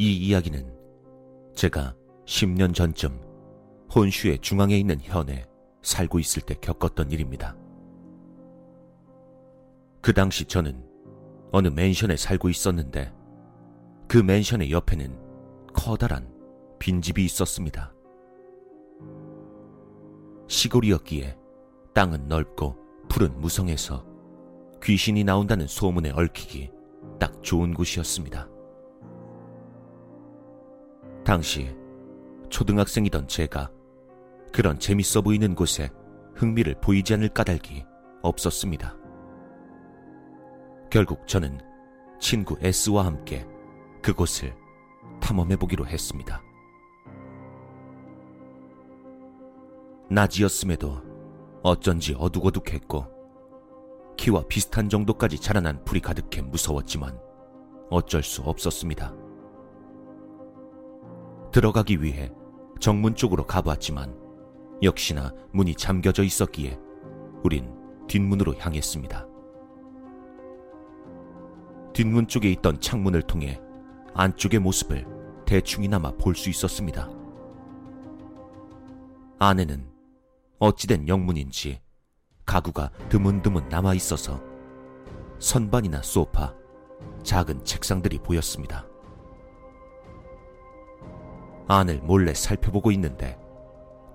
이 이야기는 제가 10년 전쯤 혼슈의 중앙에 있는 현에 살고 있을 때 겪었던 일입니다. 그 당시 저는 어느 맨션에 살고 있었는데 그 맨션의 옆에는 커다란 빈집이 있었습니다. 시골이었기에 땅은 넓고 풀은 무성해서 귀신이 나온다는 소문에 얽히기 딱 좋은 곳이었습니다. 당시 초등학생이던 제가 그런 재밌어 보이는 곳에 흥미를 보이지 않을 까닭이 없었습니다. 결국 저는 친구 S와 함께 그곳을 탐험해 보기로 했습니다. 낮이었음에도 어쩐지 어둑어둑했고 키와 비슷한 정도까지 자라난 풀이 가득해 무서웠지만 어쩔 수 없었습니다. 들어가기 위해 정문 쪽으로 가보았지만 역시나 문이 잠겨져 있었기에 우린 뒷문으로 향했습니다. 뒷문 쪽에 있던 창문을 통해 안쪽의 모습을 대충이나마 볼 수 있었습니다. 안에는 어찌된 영문인지 가구가 드문드문 남아 있어서 선반이나 소파, 작은 책상들이 보였습니다. 안을 몰래 살펴보고 있는데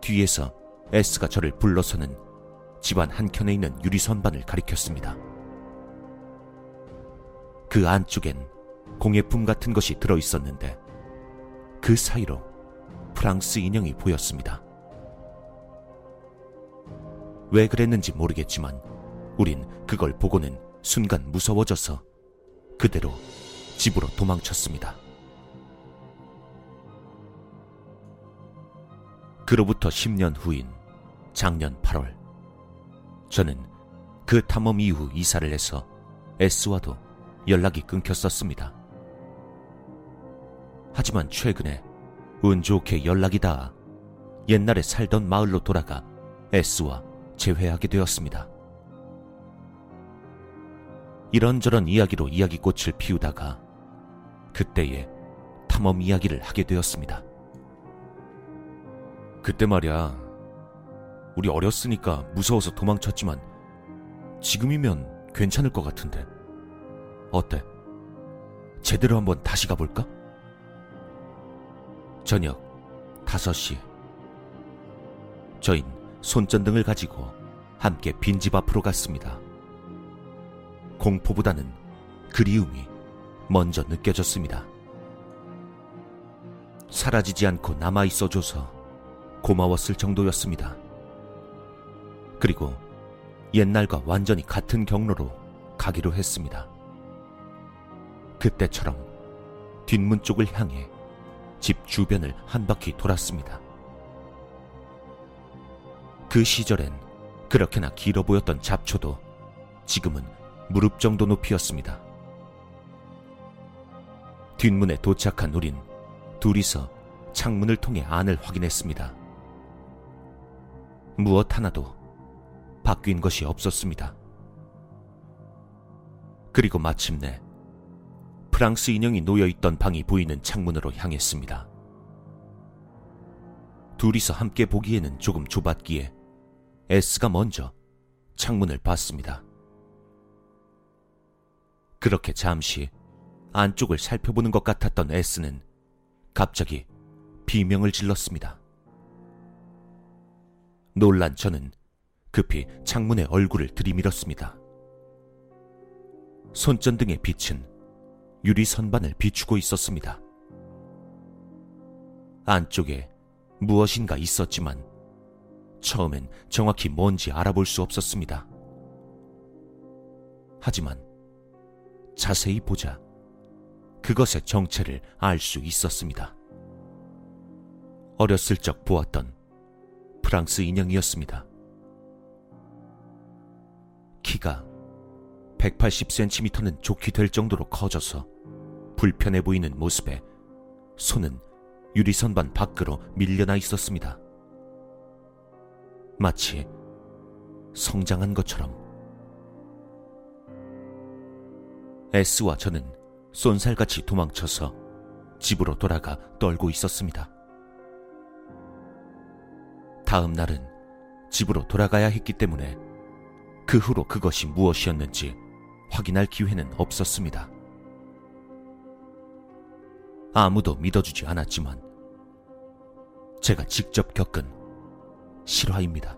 뒤에서 S가 저를 불러서는 집안 한켠에 있는 유리 선반을 가리켰습니다. 그 안쪽엔 공예품 같은 것이 들어 있었는데 그 사이로 프랑스 인형이 보였습니다. 왜 그랬는지 모르겠지만 우린 그걸 보고는 순간 무서워져서 그대로 집으로 도망쳤습니다. 그로부터 10년 후인 작년 8월, 저는 그 탐험 이후 이사를 해서 S와도 연락이 끊겼었습니다. 하지만 최근에 운 좋게 연락이 닿아 옛날에 살던 마을로 돌아가 S와 재회하게 되었습니다. 이런저런 이야기로 이야기꽃을 피우다가 그때에 탐험 이야기를 하게 되었습니다. 그때 말이야. 우리 어렸으니까 무서워서 도망쳤지만 지금이면 괜찮을 것 같은데. 어때? 제대로 한번 다시 가볼까? 저녁 5시. 저흰 손전등을 가지고 함께 빈집 앞으로 갔습니다. 공포보다는 그리움이 먼저 느껴졌습니다. 사라지지 않고 남아 있어줘서 고마웠을 정도였습니다. 그리고 옛날과 완전히 같은 경로로 가기로 했습니다. 그때처럼 뒷문 쪽을 향해 집 주변을 한 바퀴 돌았습니다. 그 시절엔 그렇게나 길어 보였던 잡초도 지금은 무릎 정도 높이였습니다. 뒷문에 도착한 우린 둘이서 창문을 통해 안을 확인했습니다. 무엇 하나도 바뀐 것이 없었습니다. 그리고 마침내 프랑스 인형이 놓여 있던 방이 보이는 창문으로 향했습니다. 둘이서 함께 보기에는 조금 좁았기에 S가 먼저 창문을 봤습니다. 그렇게 잠시 안쪽을 살펴보는 것 같았던 S는 갑자기 비명을 질렀습니다. 놀란 저는 급히 창문에 얼굴을 들이밀었습니다. 손전등의 빛은 유리 선반을 비추고 있었습니다. 안쪽에 무엇인가 있었지만 처음엔 정확히 뭔지 알아볼 수 없었습니다. 하지만 자세히 보자 그것의 정체를 알 수 있었습니다. 어렸을 적 보았던 프랑스 인형이었습니다. 키가 180cm는 좋게 될 정도로 커져서 불편해 보이는 모습에 손은 유리선반 밖으로 밀려나 있었습니다. 마치 성장한 것처럼. S와 저는 쏜살같이 도망쳐서 집으로 돌아가 떨고 있었습니다. 다음 날은 집으로 돌아가야 했기 때문에 그 후로 그것이 무엇이었는지 확인할 기회는 없었습니다. 아무도 믿어주지 않았지만 제가 직접 겪은 실화입니다.